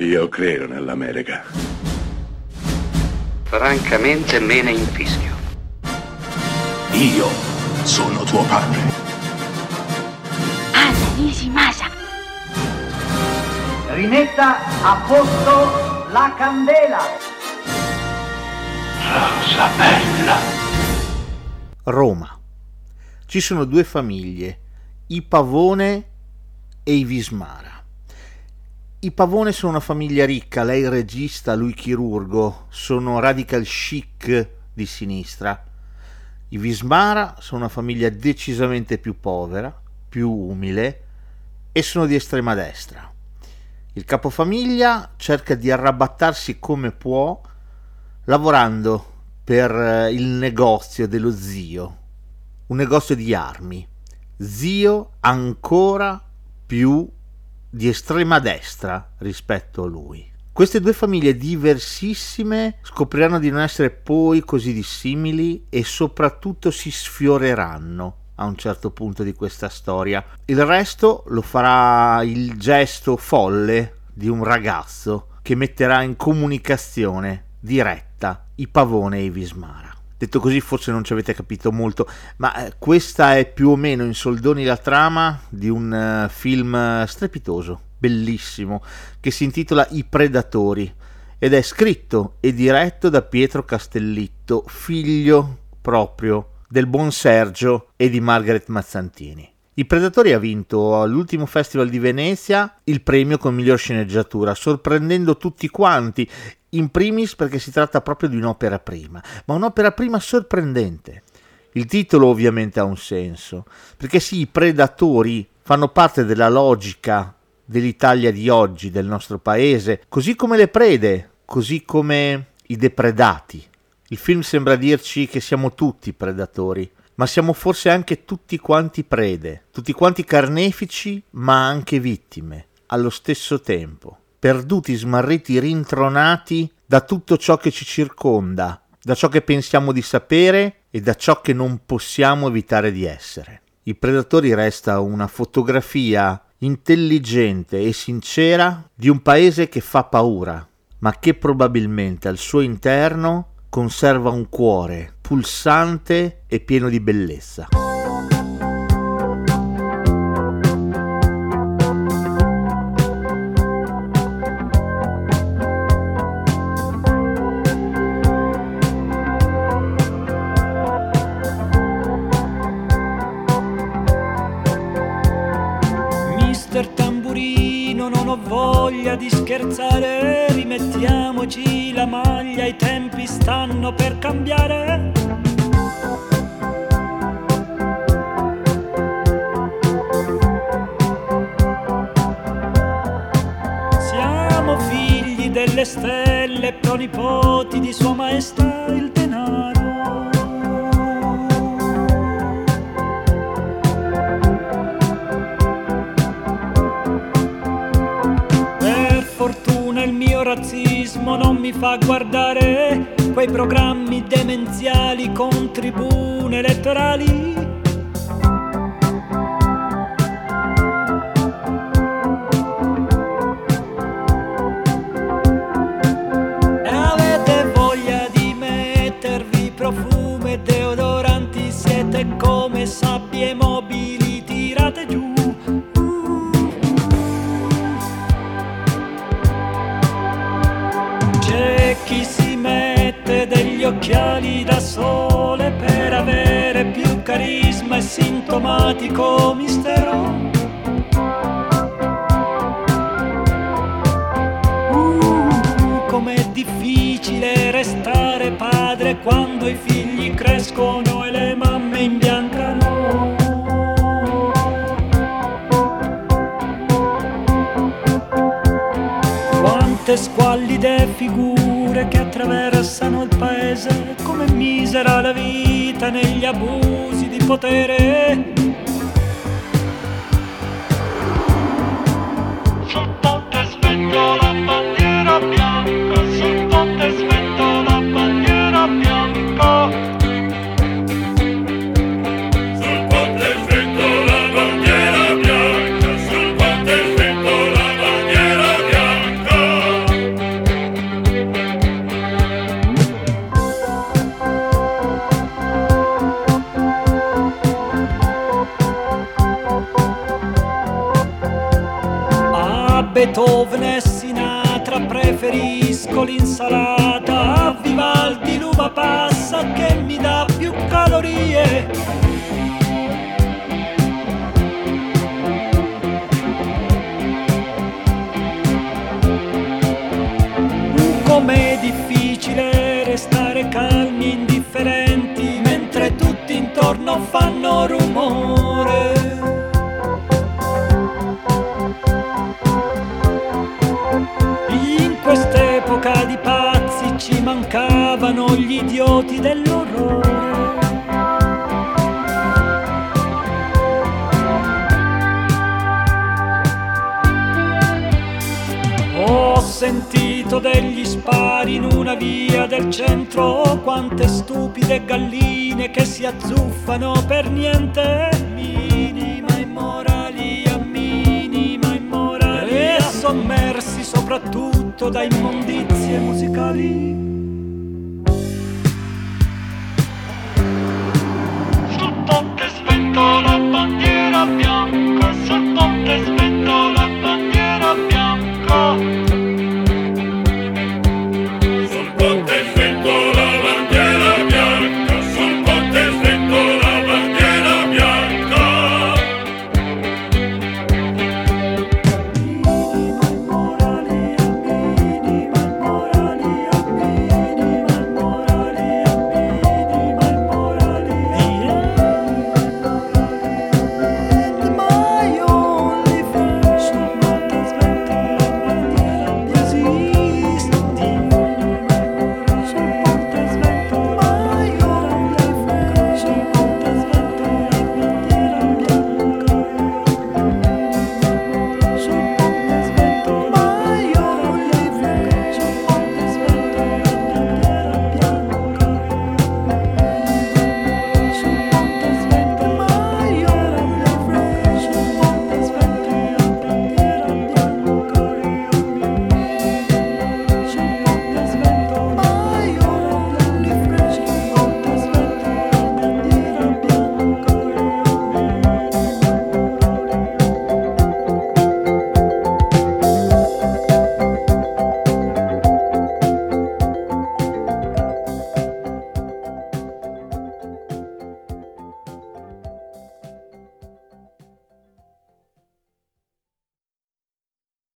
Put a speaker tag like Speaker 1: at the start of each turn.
Speaker 1: Io credo nell'America.
Speaker 2: Francamente me ne infischio.
Speaker 3: Io sono tuo padre.
Speaker 4: Anna Nishimasa.
Speaker 5: Rimetta a posto la candela.
Speaker 3: Rosa bella.
Speaker 6: Roma. Ci sono due famiglie, i Pavone e i Vismara. I Pavone sono una famiglia ricca, lei regista, lui chirurgo, sono radical chic di sinistra. I Vismara sono una famiglia decisamente più povera, più umile e sono di estrema destra. Il capofamiglia cerca di arrabattarsi come può lavorando per eh, il negozio dello zio, un negozio di armi. Zio ancora più di estrema destra rispetto a lui. Queste due famiglie diversissime scopriranno di non essere poi così dissimili e soprattutto si sfioreranno a un certo punto di questa storia. Il resto lo farà il gesto folle di un ragazzo che metterà in comunicazione diretta i Pavone e i Vismara. Detto così forse non ci avete capito molto, ma eh, questa è più o meno in soldoni la trama di un uh, film strepitoso, bellissimo, che si intitola I Predatori ed è scritto e diretto da Pietro Castellitto, figlio proprio del buon Sergio e di Margaret Mazzantini. I Predatori ha vinto all'ultimo Festival di Venezia il premio con miglior sceneggiatura, sorprendendo tutti quanti in primis perché si tratta proprio di un'opera prima, ma un'opera prima sorprendente. Il titolo ovviamente ha un senso, perché sì, i predatori fanno parte della logica dell'Italia di oggi, del nostro paese, così come le prede, così come i depredati. Il film sembra dirci che siamo tutti predatori, ma siamo forse anche tutti quanti prede, tutti quanti carnefici, ma anche vittime, allo stesso tempo perduti, smarriti, rintronati da tutto ciò che ci circonda, da ciò che pensiamo di sapere e da ciò che non possiamo evitare di essere. I Predatori resta una fotografia intelligente e sincera di un paese che fa paura, ma che probabilmente al suo interno conserva un cuore pulsante e pieno di bellezza.
Speaker 7: Voglia di scherzare, rimettiamoci la maglia, i tempi stanno per cambiare. Siamo figli delle stelle, pronipoti di Sua Maestà il razzismo non mi fa guardare quei programmi demenziali con tribune elettorali. Occhiali da sole per avere più carisma e sintomatico mistero. Uh, com'è difficile restare padre quando i figli crescono e le mamme imbiancano. Quante squallide figure che attraversano il paese come misera la vita negli abusi di potere. Sinatra preferisco l'insalata a Vivaldi l'uva passa che mi dà più calorie com'è difficile restare calmi indifferenti mentre tutti intorno fanno rumore. Idioti dell'orrore. Ho sentito degli spari in una via del centro, quante stupide galline che si azzuffano per niente. E sommersi soprattutto da immondizie musicali. bandiera bianca, sul ponte spento la bandiera bianca.